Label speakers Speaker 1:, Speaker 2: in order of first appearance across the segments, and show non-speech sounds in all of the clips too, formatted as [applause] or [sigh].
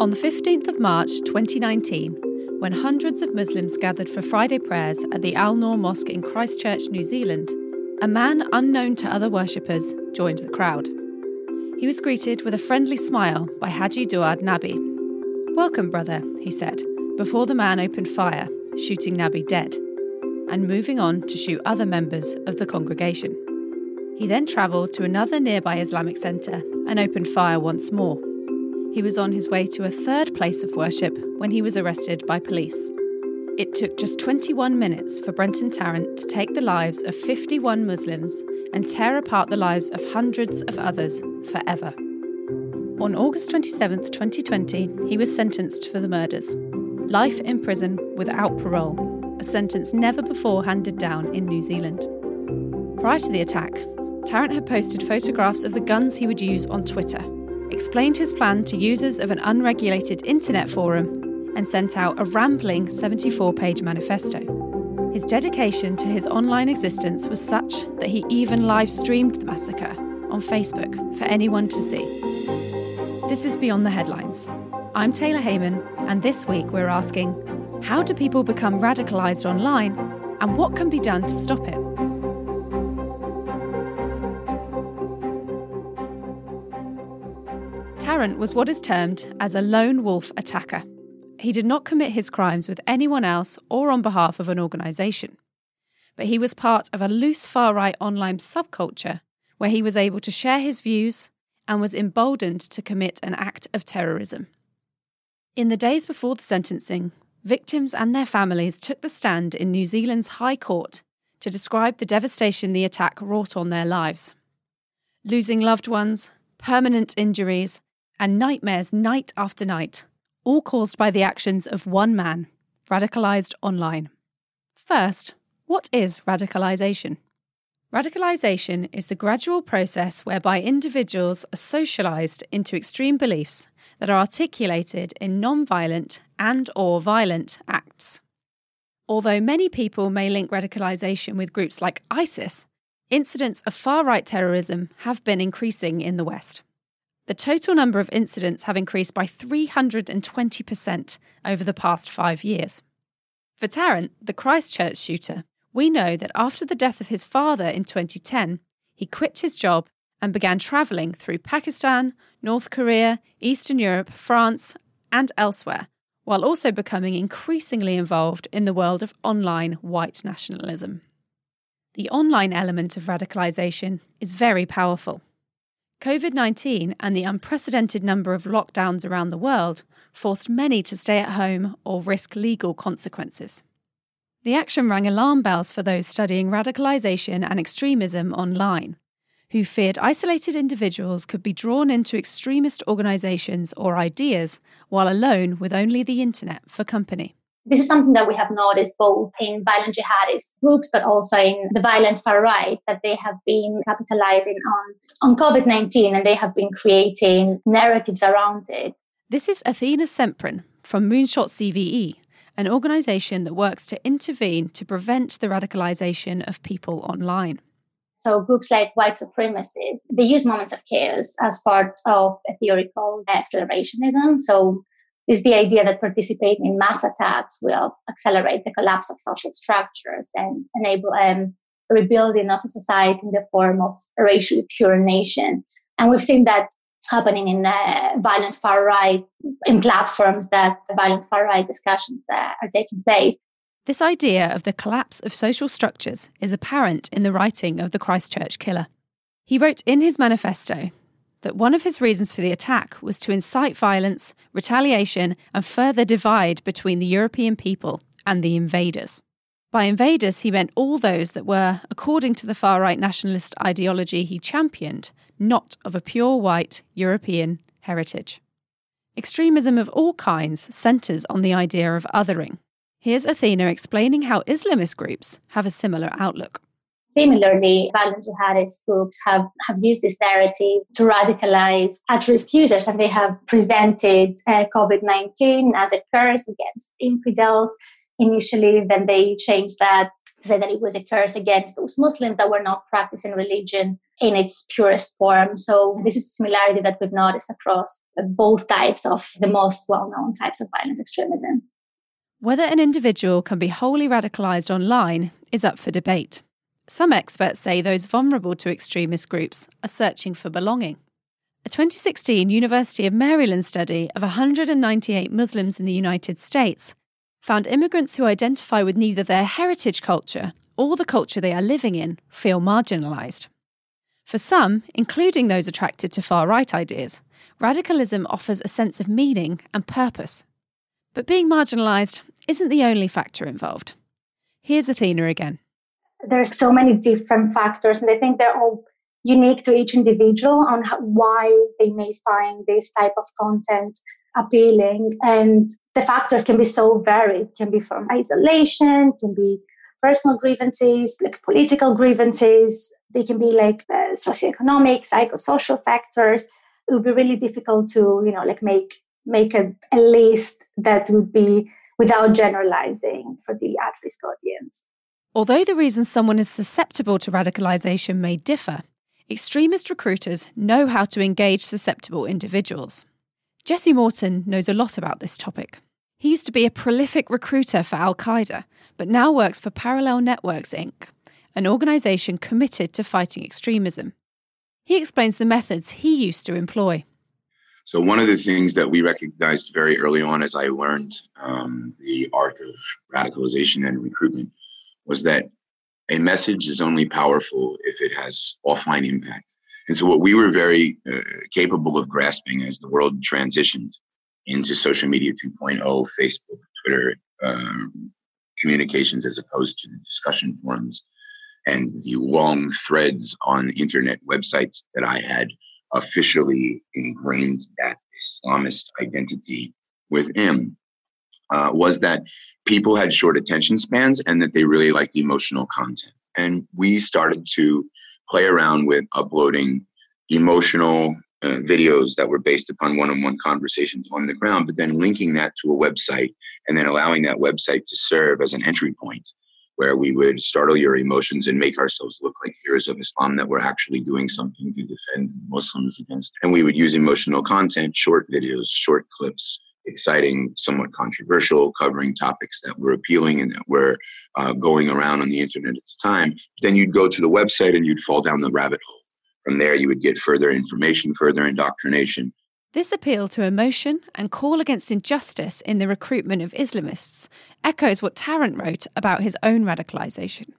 Speaker 1: On the 15th of March 2019, when hundreds of Muslims gathered for Friday prayers at the Al Noor Mosque in Christchurch, New Zealand, a man unknown to other worshippers joined the crowd. He was greeted with a friendly smile by Haji Daoud Nabi. Welcome, brother, he said, before the man opened fire, shooting Nabi dead, and moving on to shoot other members of the congregation. He then travelled to another nearby Islamic centre and opened fire once more. He was on his way to a third place of worship when he was arrested by police. It took just 21 minutes for Brenton Tarrant to take the lives of 51 Muslims and tear apart the lives of hundreds of others forever. On August 27, 2020, he was sentenced for the murders. Life in prison without parole, a sentence never before handed down in New Zealand. Prior to the attack, Tarrant had posted photographs of the guns he would use on Twitter explained his plan to users of an unregulated internet forum, and sent out a rambling 74 page manifesto. His dedication to his online existence was such that he even live streamed the massacre on Facebook for anyone to see. This is Beyond the Headlines. I'm Taylor Heyman, and this week we're asking how do people become radicalised online, and what can be done to stop it? Was what is termed as a lone wolf attacker. He did not commit his crimes with anyone else or on behalf of an organisation. But he was part of a loose far right online subculture where he was able to share his views and was emboldened to commit an act of terrorism. In the days before the sentencing, victims and their families took the stand in New Zealand's High Court to describe the devastation the attack wrought on their lives. Losing loved ones, permanent injuries, and nightmares night after night, all caused by the actions of one man, radicalised online. First, what is radicalisation? Radicalisation is the gradual process whereby individuals are socialised into extreme beliefs that are articulated in non-violent and or violent acts. Although many people may link radicalisation with groups like ISIS, incidents of far-right terrorism have been increasing in the West the total number of incidents have increased by 320% over the past five years. For Tarrant, the Christchurch shooter, we know that after the death of his father in 2010, he quit his job and began travelling through Pakistan, North Korea, Eastern Europe, France, and elsewhere, while also becoming increasingly involved in the world of online white nationalism. The online element of radicalisation is very powerful. COVID 19 and the unprecedented number of lockdowns around the world forced many to stay at home or risk legal consequences. The action rang alarm bells for those studying radicalisation and extremism online, who feared isolated individuals could be drawn into extremist organisations or ideas while alone with only the internet for company.
Speaker 2: This is something that we have noticed both in violent jihadist groups, but also in the violent far right, that they have been capitalizing on, on COVID 19 and they have been creating narratives around it.
Speaker 1: This is Athina Tzemprin from Moonshot CVE, an organization that works to intervene to prevent the radicalization of people online.
Speaker 2: So groups like white supremacists, they use moments of chaos as part of a theory called accelerationism. So is the idea that participating in mass attacks will accelerate the collapse of social structures and enable um, rebuilding of a society in the form of a racially pure nation. And we've seen that happening in uh, violent far right, in platforms that violent far right discussions uh, are taking place.
Speaker 1: This idea of the collapse of social structures is apparent in the writing of the Christchurch killer. He wrote in his manifesto that one of his reasons for the attack was to incite violence, retaliation, and further divide between the European people and the invaders. By invaders, he meant all those that were, according to the far right nationalist ideology he championed, not of a pure white European heritage. Extremism of all kinds centres on the idea of othering. Here's Athina explaining how Islamist groups have a similar outlook.
Speaker 2: Similarly, violent jihadist groups have, have used this narrative to radicalize at risk users, and they have presented uh, COVID 19 as a curse against infidels initially. Then they changed that say that it was a curse against those Muslims that were not practicing religion in its purest form. So this is a similarity that we've noticed across both types of the most well-known types of violent extremism.
Speaker 1: Whether an individual can be wholly radicalized online is up for debate. Some experts say those vulnerable to extremist groups are searching for belonging. A 2016 University of Maryland study of 198 Muslims in the United States found immigrants who identify with neither their heritage culture or the culture they are living in feel marginalised. For some, including those attracted to far right ideas, radicalism offers a sense of meaning and purpose. But being marginalised isn't the only factor involved. Here's Athina again.
Speaker 2: There's so many different factors, and I think they're all unique to each individual on how, why they may find this type of content appealing. And the factors can be so varied. It can be from isolation, can be personal grievances, like political grievances. They can be like uh, socioeconomic, psychosocial factors. It would be really difficult to, you know, like make make a, a list that would be without generalizing for the at-risk audience.
Speaker 1: Although the reasons someone is susceptible to radicalization may differ, extremist recruiters know how to engage susceptible individuals. Jesse Morton knows a lot about this topic. He used to be a prolific recruiter for Al Qaeda, but now works for Parallel Networks Inc., an organisation committed to fighting extremism. He explains the methods he used to employ.
Speaker 3: So, one of the things that we recognized very early on as I learned um, the art of radicalization and recruitment was that a message is only powerful if it has offline impact. And so, what we were very uh, capable of grasping as the world transitioned into social media 2.0, Facebook, Twitter, um, communications as opposed to the discussion forums and the long threads on internet websites that I had officially ingrained that Islamist identity within, uh, was that people had short attention spans and that they really liked emotional content. And we started to play around with uploading emotional uh, videos that were based upon one-on-one conversations on the ground, but then linking that to a website and then allowing that website to serve as an entry point where we would startle your emotions and make ourselves look like heroes of Islam that we're actually doing something to defend Muslims against. And we would use emotional content, short videos, short clips, exciting, somewhat controversial, covering topics that were appealing and that were uh, going around on the internet at the time. Then you'd go to the website and you'd fall down the rabbit hole from there, you would get further information, further indoctrination.
Speaker 1: This appeal to emotion and call against injustice in the recruitment of Islamists echoes what Tarrant wrote about his own radicalisation.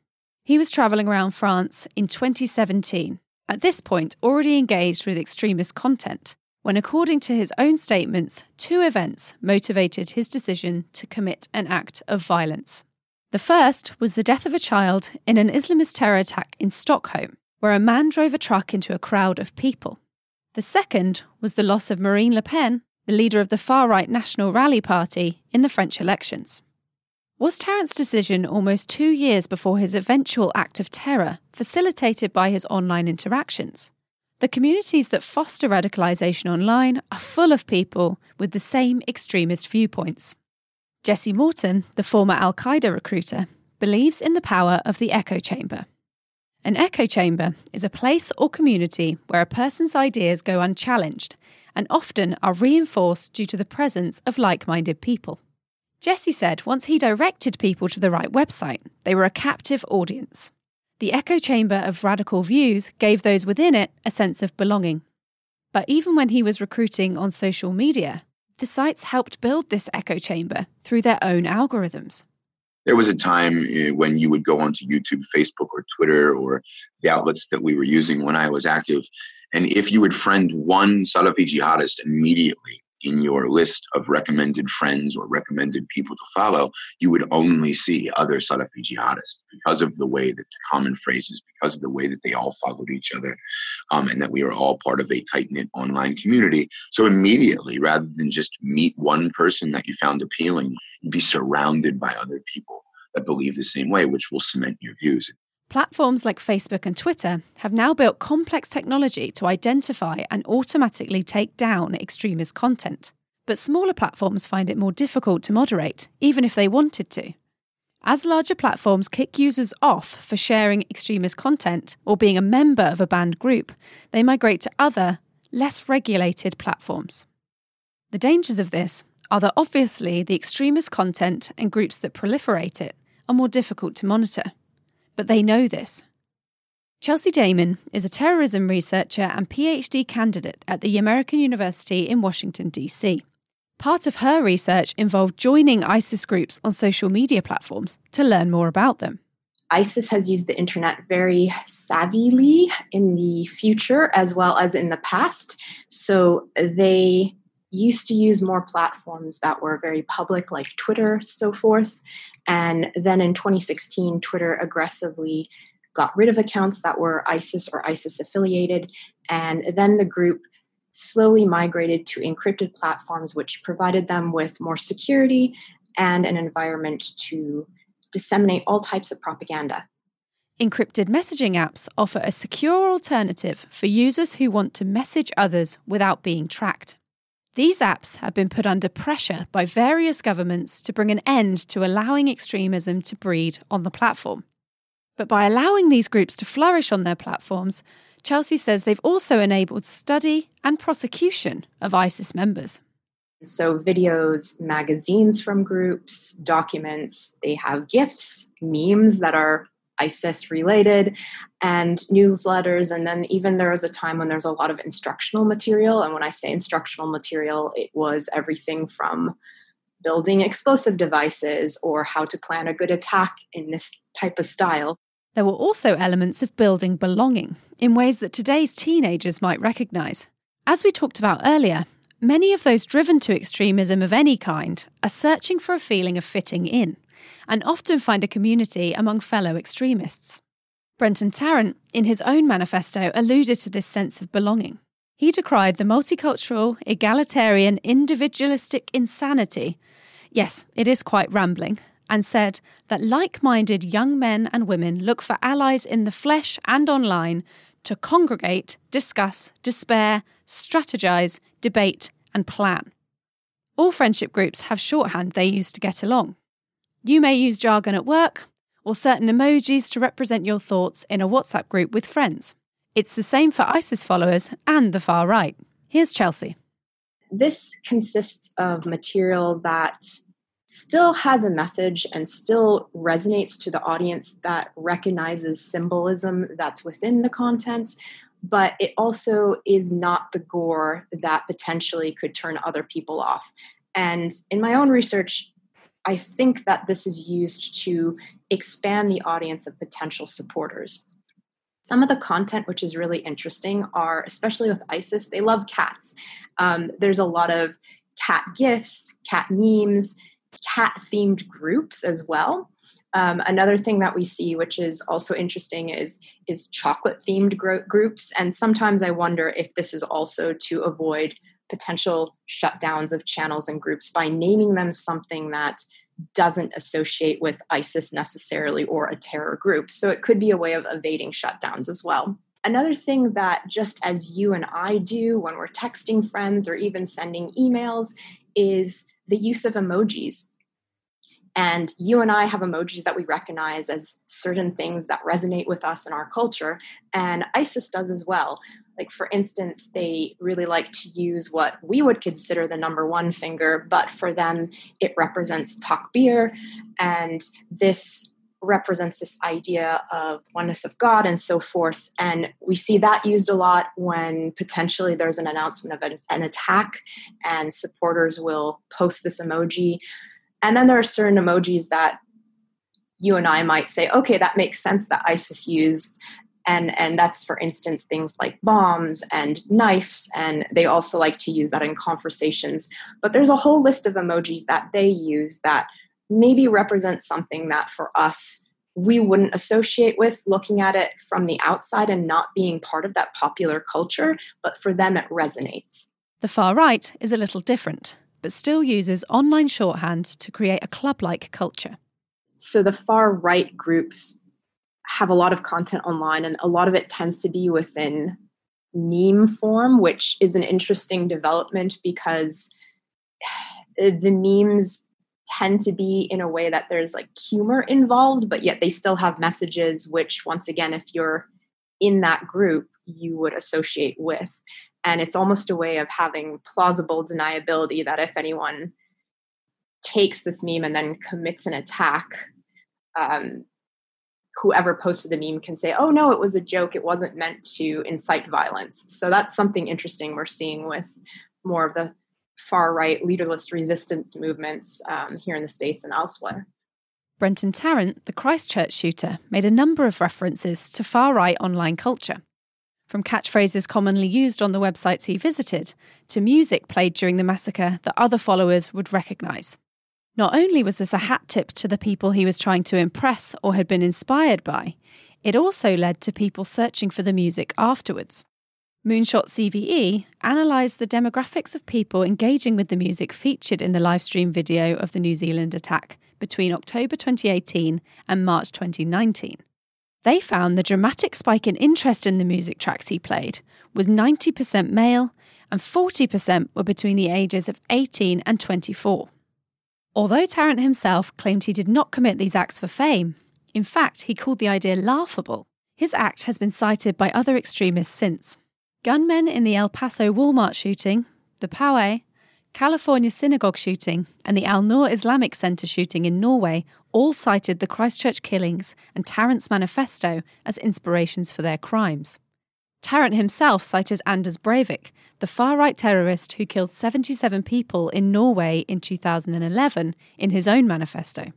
Speaker 1: He was travelling around France in 2017, at this point already engaged with extremist content, when, according to his own statements, two events motivated his decision to commit an act of violence. The first was the death of a child in an Islamist terror attack in Stockholm, where a man drove a truck into a crowd of people. The second was the loss of Marine Le Pen, the leader of the far right National Rally Party, in the French elections. Was Tarrant's decision almost two years before his eventual act of terror facilitated by his online interactions? The communities that foster radicalisation online are full of people with the same extremist viewpoints. Jesse Morton, the former Al Qaeda recruiter, believes in the power of the echo chamber. An echo chamber is a place or community where a person's ideas go unchallenged and often are reinforced due to the presence of like minded people. Jesse said once he directed people to the right website, they were a captive audience. The echo chamber of radical views gave those within it a sense of belonging. But even when he was recruiting on social media, the sites helped build this echo chamber through their own algorithms
Speaker 3: there was a time eh, when you would go onto YouTube, Facebook, or Twitter, or the outlets that we were using when I was active. And if you would friend one Salafi jihadist immediately in your list of recommended friends or recommended people to follow, you would only see other Salafi jihadists because of the way that the common phrases, because of the way that they all followed each other, um, and that we are all part of a tight knit online community. So immediately, rather than just meet one person that you found appealing, be surrounded by other people that believe the same way, which will cement your views.
Speaker 1: Platforms like Facebook and Twitter have now built complex technology to identify and automatically take down extremist content. But smaller platforms find it more difficult to moderate, even if they wanted to. As larger platforms kick users off for sharing extremist content or being a member of a banned group, they migrate to other, less regulated platforms. The dangers of this are that obviously the extremist content and groups that proliferate it are more difficult to monitor. But they know this. Chelsea Daymon is a terrorism researcher and PhD candidate at the American University in Washington, D.C. Part of her research involved joining ISIS groups on social media platforms to learn more about them.
Speaker 4: ISIS has used the internet very savvily in the future as well as in the past. So they used to use more platforms that were very public, like Twitter, so forth. And then in 2016, Twitter aggressively got rid of accounts that were ISIS or ISIS affiliated. And then the group slowly migrated to encrypted platforms, which provided them with more security and an environment to disseminate all types of propaganda.
Speaker 1: Encrypted messaging apps offer a secure alternative for users who want to message others without being tracked. These apps have been put under pressure by various governments to bring an end to allowing extremism to breed on the platform. But by allowing these groups to flourish on their platforms, Chelsea says they've also enabled study and prosecution of ISIS members.
Speaker 4: So, videos, magazines from groups, documents, they have GIFs, memes that are ISIS related and newsletters. And then even there was a time when there's a lot of instructional material. And when I say instructional material, it was everything from building explosive devices or how to plan a good attack in this type of style.
Speaker 1: There were also elements of building belonging in ways that today's teenagers might recognise. As we talked about earlier, many of those driven to extremism of any kind are searching for a feeling of fitting in and often find a community among fellow extremists. Brenton Tarrant, in his own manifesto, alluded to this sense of belonging. He decried the multicultural, egalitarian, individualistic insanity. Yes, it is quite rambling, and said that like minded young men and women look for allies in the flesh and online to congregate, discuss, despair, strategize, debate, and plan. All friendship groups have shorthand they use to get along. You may use jargon at work or certain emojis to represent your thoughts in a WhatsApp group with friends. It's the same for ISIS followers and the far right. Here's Chelsea.
Speaker 4: This consists of material that still has a message and still resonates to the audience that recognizes symbolism that's within the content, but it also is not the gore that potentially could turn other people off. And in my own research, I think that this is used to expand the audience of potential supporters. Some of the content, which is really interesting, are especially with ISIS, they love cats. Um, there's a lot of cat gifts, cat memes, cat themed groups as well. Um, another thing that we see, which is also interesting, is is chocolate themed gro- groups, and sometimes I wonder if this is also to avoid potential shutdowns of channels and groups by naming them something that doesn't associate with ISIS necessarily or a terror group. So it could be a way of evading shutdowns as well. Another thing that just as you and I do when we're texting friends or even sending emails is the use of emojis. And you and I have emojis that we recognize as certain things that resonate with us in our culture, and ISIS does as well. Like, for instance, they really like to use what we would consider the number one finger, but for them, it represents takbir. And this represents this idea of oneness of God and so forth. And we see that used a lot when potentially there's an announcement of an, an attack, and supporters will post this emoji and then there are certain emojis that you and I might say, okay, that makes sense that ISIS used. And, and that's for instance things like bombs and knives and they also like to use that in conversations but there's a whole list of emojis that they use that maybe represent something that for us we wouldn't associate with looking at it from the outside and not being part of that popular culture but for them it resonates
Speaker 1: the far right is a little different but still uses online shorthand to create a club like culture.
Speaker 4: So the far right groups have a lot of content online, and a lot of it tends to be within meme form, which is an interesting development because [sighs] the memes tend to be in a way that there's like humor involved, but yet they still have messages which, once again, if you're in that group, you would associate with. And it's almost a way of having plausible deniability that if anyone takes this meme and then commits an attack, um, whoever posted the meme can say, oh no, it was a joke. It wasn't meant to incite violence. So that's something interesting we're seeing with more of the far right leaderless resistance movements um, here in the States and elsewhere.
Speaker 1: Brenton Tarrant, the Christchurch shooter, made a number of references to far right online culture. From catchphrases commonly used on the websites he visited to music played during the massacre that other followers would recognise. Not only was this a hat tip to the people he was trying to impress or had been inspired by, it also led to people searching for the music afterwards. Moonshot CVE analysed the demographics of people engaging with the music featured in the livestream video of the New Zealand attack between October 2018 and March 2019. They found the dramatic spike in interest in the music tracks he played was 90% male and 40% were between the ages of 18 and 24. Although Tarrant himself claimed he did not commit these acts for fame, in fact, he called the idea laughable. His act has been cited by other extremists since. Gunmen in the El Paso Walmart shooting, the Poway, California synagogue shooting, and the Al Noor Islamic Center shooting in Norway all cited the Christchurch killings and Tarrant's manifesto as inspirations for their crimes. Tarrant himself cited Anders Breivik, the far right terrorist who killed 77 people in Norway in 2011, in his own manifesto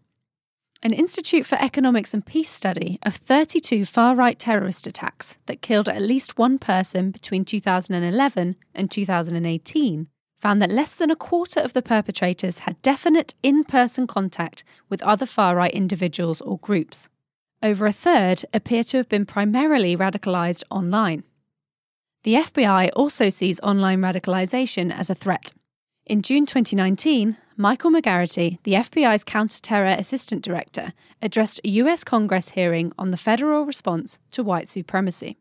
Speaker 1: an Institute for Economics and Peace study of 32 far right terrorist attacks that killed at least one person between 2011 and 2018 found that less than a quarter of the perpetrators had definite in person contact with other far right individuals or groups. Over a third appear to have been primarily radicalised online. The FBI also sees online radicalization as a threat. In June 2019, Michael McGarrity, the FBI's counter-terror assistant director, addressed a US Congress hearing on the federal response to white supremacy.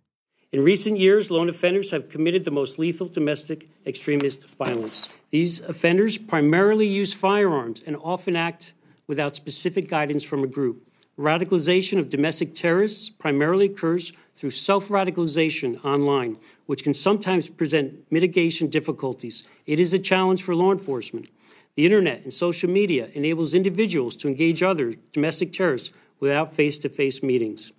Speaker 5: In recent years, lone offenders have committed the most lethal domestic extremist violence. These offenders primarily use firearms and often act without specific guidance from a group. Radicalization of domestic terrorists primarily occurs through self radicalization online, which can sometimes present mitigation difficulties. It is a challenge for law enforcement. The internet and social media enables individuals to engage other domestic terrorists without face to face meetings.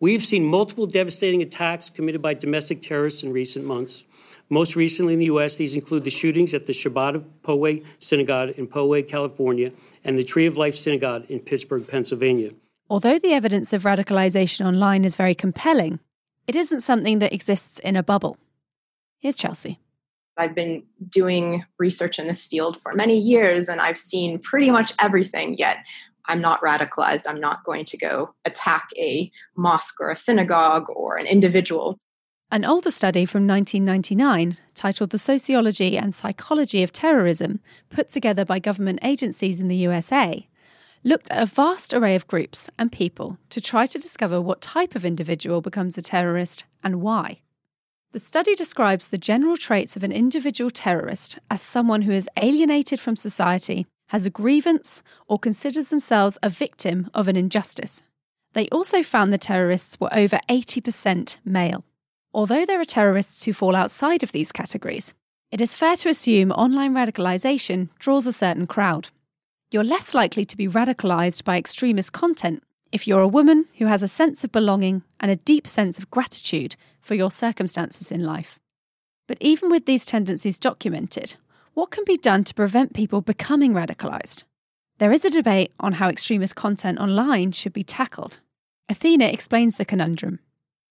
Speaker 5: We've seen multiple devastating attacks committed by domestic terrorists in recent months. Most recently in the U.S., these include the shootings at the Chabad of Poway Synagogue in Poway, California, and the Tree of Life Synagogue in Pittsburgh, Pennsylvania.
Speaker 1: Although the evidence of radicalization online is very compelling, it isn't something that exists in a bubble. Here's Chelsea.
Speaker 4: I've been doing research in this field for many years and I've seen pretty much everything, yet I'm not radicalized. I'm not going to go attack a mosque or a synagogue or an individual.
Speaker 1: An older study from 1999, titled The Sociology and Psychology of Terrorism, put together by government agencies in the USA, looked at a vast array of groups and people to try to discover what type of individual becomes a terrorist and why. The study describes the general traits of an individual terrorist as someone who is alienated from society, has a grievance, or considers themselves a victim of an injustice. They also found the terrorists were over 80% male. Although there are terrorists who fall outside of these categories, it is fair to assume online radicalisation draws a certain crowd. You're less likely to be radicalised by extremist content if you're a woman who has a sense of belonging and a deep sense of gratitude for your circumstances in life. But even with these tendencies documented, what can be done to prevent people becoming radicalised? There is a debate on how extremist content online should be tackled. Athina explains the conundrum.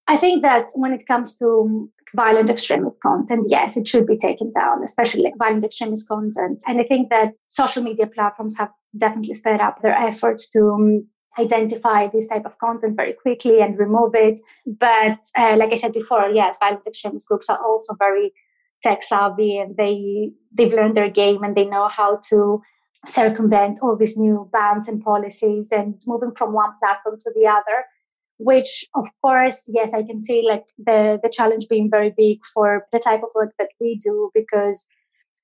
Speaker 2: I think that when it comes to violent extremist content, yes, it should be taken down, especially violent extremist content. And I think that social media platforms have definitely sped up their efforts to um, identify this type of content very quickly and remove it. But uh, like I said before, yes, violent extremist groups are also very tech savvy and they they've learned their game and they know how to circumvent all these new bans and policies and moving from one platform to the other which of course yes i can see like the the challenge being very big for the type of work that we do because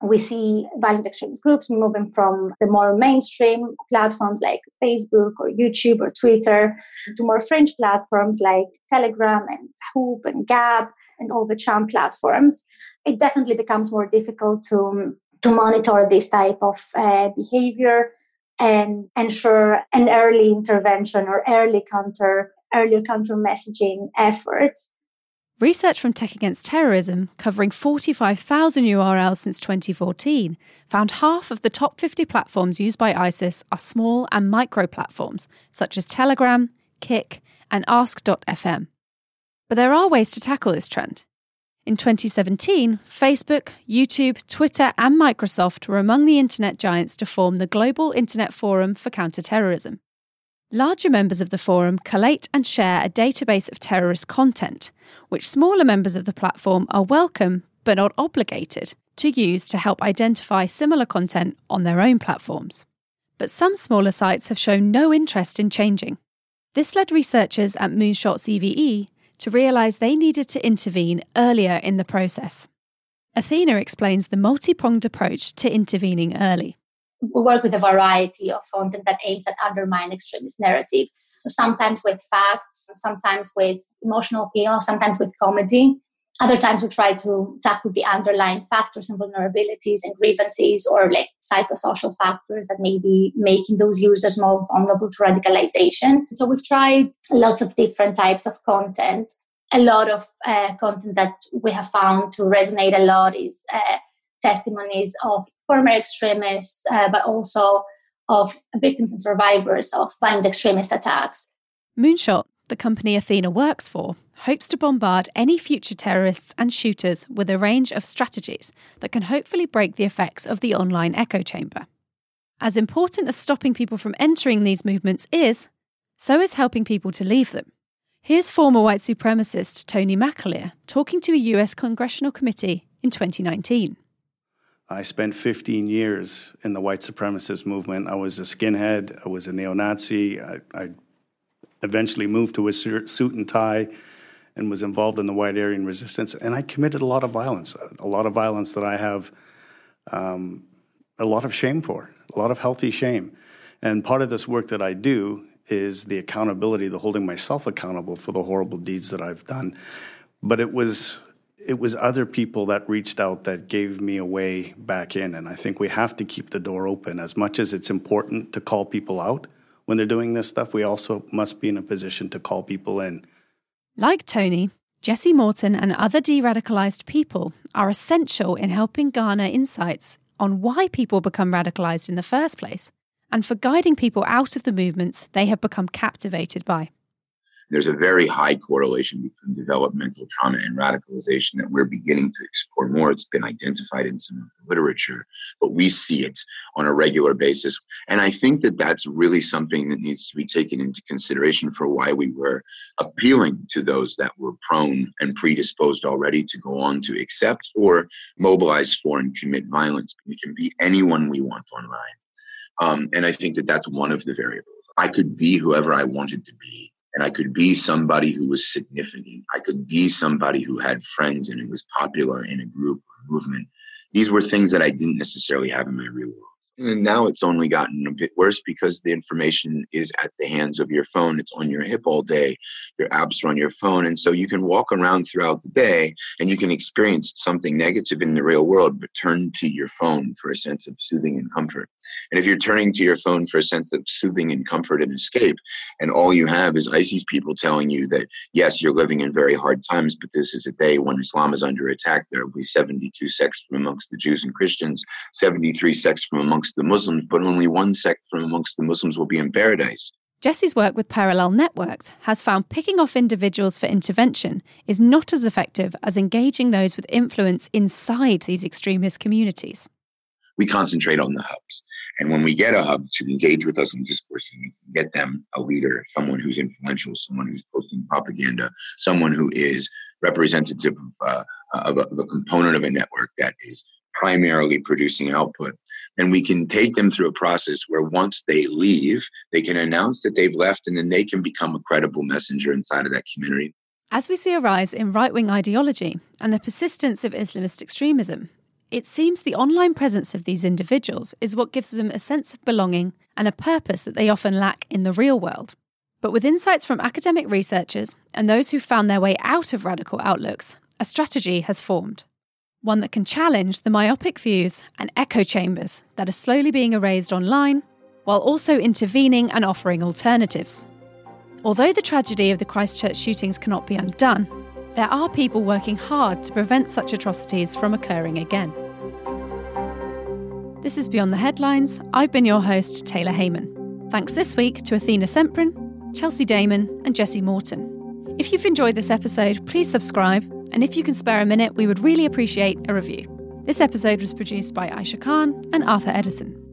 Speaker 2: we see violent extremist groups moving from the more mainstream platforms like Facebook or YouTube or Twitter to more fringe platforms like Telegram and Hoop and Gab and all the chan platforms. It definitely becomes more difficult to, to monitor this type of uh, behavior and ensure an early intervention or early counter earlier counter messaging efforts
Speaker 1: Research from Tech Against Terrorism, covering 45,000 URLs since 2014, found half of the top 50 platforms used by ISIS are small and micro platforms, such as Telegram, Kik, and Ask.fm. But there are ways to tackle this trend. In 2017, Facebook, YouTube, Twitter, and Microsoft were among the internet giants to form the Global Internet Forum for Counterterrorism. Larger members of the forum collate and share a database of terrorist content, which smaller members of the platform are welcome, but not obligated, to use to help identify similar content on their own platforms. But some smaller sites have shown no interest in changing. This led researchers at Moonshot CVE to realise they needed to intervene earlier in the process. Athina explains the multi pronged approach to intervening early
Speaker 2: work with a variety of content that aims at undermine extremist narrative. So sometimes with facts, sometimes with emotional appeal, sometimes with comedy. Other times we try to tackle the underlying factors and vulnerabilities and grievances or like psychosocial factors that may be making those users more vulnerable to radicalization. So we've tried lots of different types of content. A lot of uh, content that we have found to resonate a lot is uh, testimonies of former extremists, uh, but also of victims and survivors of violent extremist attacks.
Speaker 1: Moonshot, the company Athina works for, hopes to bombard any future terrorists and shooters with a range of strategies that can hopefully break the effects of the online echo chamber. As important as stopping people from entering these movements is, so is helping people to leave them. Here's former white supremacist Tony McAleer talking to a US congressional committee in 2019.
Speaker 6: I spent 15 years in the white supremacist movement. I was a skinhead, I was a neo Nazi. I, I, eventually moved to a suit and tie and was involved in the white Aryan resistance. And I committed a lot of violence, a lot of violence that I have um, a lot of shame for, a lot of healthy shame. And part of this work that I do is the accountability, the holding myself accountable for the horrible deeds that I've done. But it was it was other people that reached out that gave me a way back in. And I think we have to keep the door open. As much as it's important to call people out when they're doing this stuff, we also must be in a position to call people in.
Speaker 1: Like Tony, Jesse Morton and other de radicalized people are essential in helping garner insights on why people become radicalized in the first place and for guiding people out of the movements they have become captivated by.
Speaker 3: There's a very high correlation between developmental trauma and radicalization that we're beginning to explore more. It's been identified in some of the literature, but we see it on a regular basis. And I think that that's really something that needs to be taken into consideration for why we were appealing to those that were prone and predisposed already to go on to accept or mobilize for and commit violence. We can be anyone we want online. Um, and I think that that's one of the variables. I could be whoever I wanted to be and I could be somebody who was significant. I could be somebody who had friends and who was popular in a group or movement. These were things that I didn't necessarily have in my real world. And now it's only gotten a bit worse because the information is at the hands of your phone. It's on your hip all day. Your apps are on your phone. And so you can walk around throughout the day and you can experience something negative in the real world, but turn to your phone for a sense of soothing and comfort. And if you're turning to your phone for a sense of soothing and comfort and escape, and all you have is ISIS people telling you that, yes, you're living in very hard times, but this is a day when Islam is under attack. There will be 72 sects from amongst the Jews and Christians, 73 sects from amongst amongst the Muslims, but only one sect from amongst the Muslims will be in paradise.
Speaker 1: Jesse's work with parallel networks has found picking off individuals for intervention is not as effective as engaging those with influence inside these extremist communities.
Speaker 3: We concentrate on the hubs. And when we get a hub to engage with us in discourse, we can get them a leader, someone who's influential, someone who's posting propaganda, someone who is representative of, uh, of, a, of a component of a network that is primarily producing output. And we can take them through a process where once they leave, they can announce that they've left and then they can become a credible messenger inside of that community.
Speaker 1: As we see a rise in right wing ideology and the persistence of Islamist extremism, It seems the online presence of these individuals is what gives them a sense of belonging and a purpose that they often lack in the real world. But with insights from academic researchers and those who found their way out of radical outlooks, a strategy has formed. One that can challenge the myopic views and echo chambers that are slowly being erased online, while also intervening and offering alternatives. Although the tragedy of the Christchurch shootings cannot be undone, there are people working hard to prevent such atrocities from occurring again. This is Beyond the Headlines. I've been your host, Taylor Heyman. Thanks this week to Athina Tzemprin, Chelsea Daymon, and Jesse Morton. If you've enjoyed this episode, please subscribe, and if you can spare a minute, we would really appreciate a review. This episode was produced by Aisha Khan and Arthur Edison.